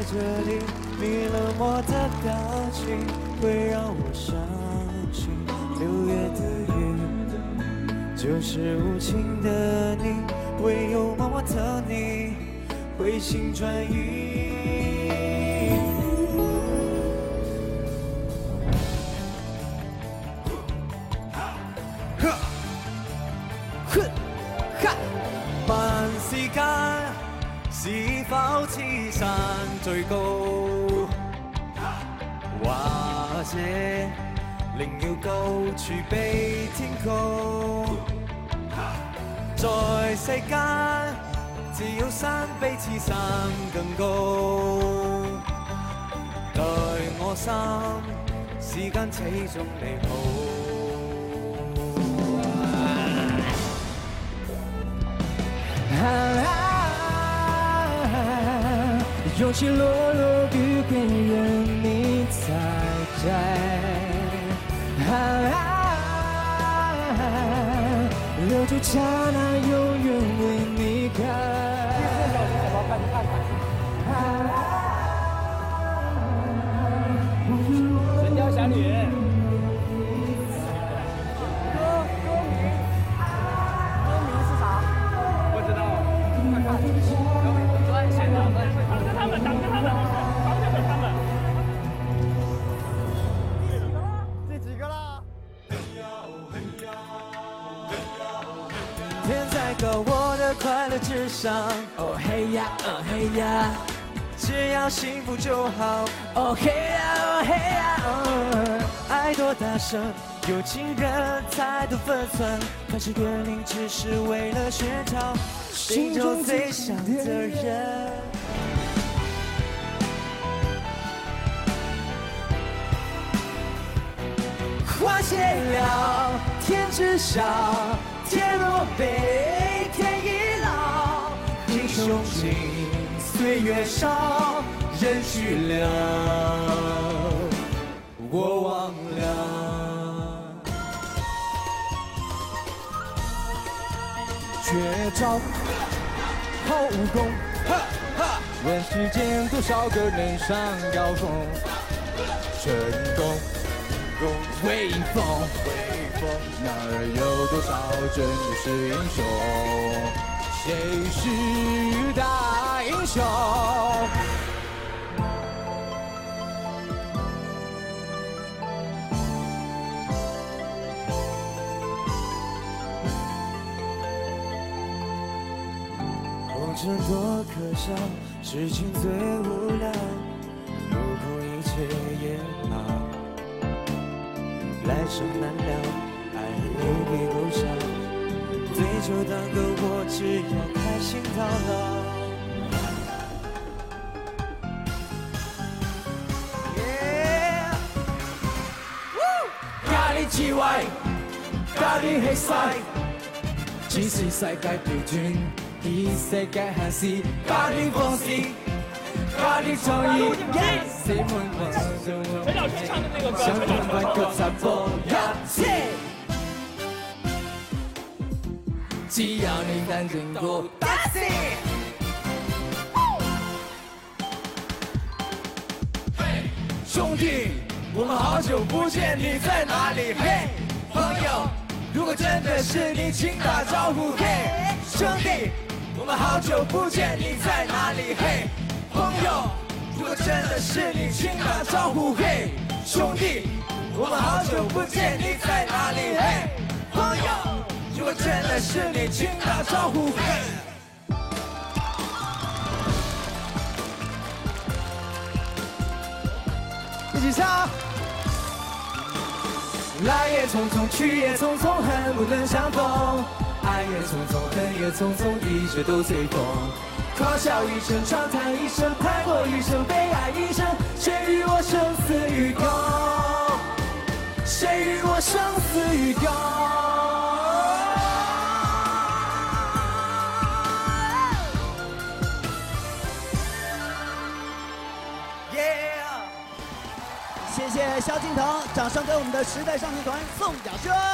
在这里，你冷漠的表情会让我伤心。六月的雨，就是无情的你，唯有默默疼你回心转意。否？此山最高，或者另要高处比天高？在世间，自有山比此山更高。待我心，时间始终美好。第四小节，好，你看看。到我的快乐至上。哦嘿呀哦嘿呀，只要幸福就好。哦嘿呀哦嘿呀，爱多大声，有情人才懂分寸。翻山越岭只是为了寻找心中最想的人。花谢了，天知晓。天若悲，天亦老，英雄尽，岁月少，人去了，我忘了。绝招，好武功，问世间多少个人上高峰，成功。威风，哪儿有多少真的是英雄？谁是大英雄？活着多可笑，痴情最无聊，不顾一切也好。来生难料，爱一笔勾销。醉酒当歌，我只要开心到老。耶，呜，家己作怪，只是世界转转，一些嘅事，家己放肆。兄弟，我们好久不见，你在哪里？嘿，朋友，如果真的是你，请打招呼。嘿，兄弟，我们好久不见，你在哪里？嘿。朋友，如果真的是你，请打招呼。嘿，兄弟，我们好久不见，你在哪里？嘿，朋友，如果真的是你，请打招呼。嘿，一起唱。来也匆匆，去也匆匆，恨不能相逢。爱也匆匆，恨也匆匆，一切都随风。狂笑一声，长叹一声，快活一生，悲哀一生，谁与我生死与共？谁与我生死与共？谢谢萧敬腾，掌声给我们的时代少年团宋亚轩。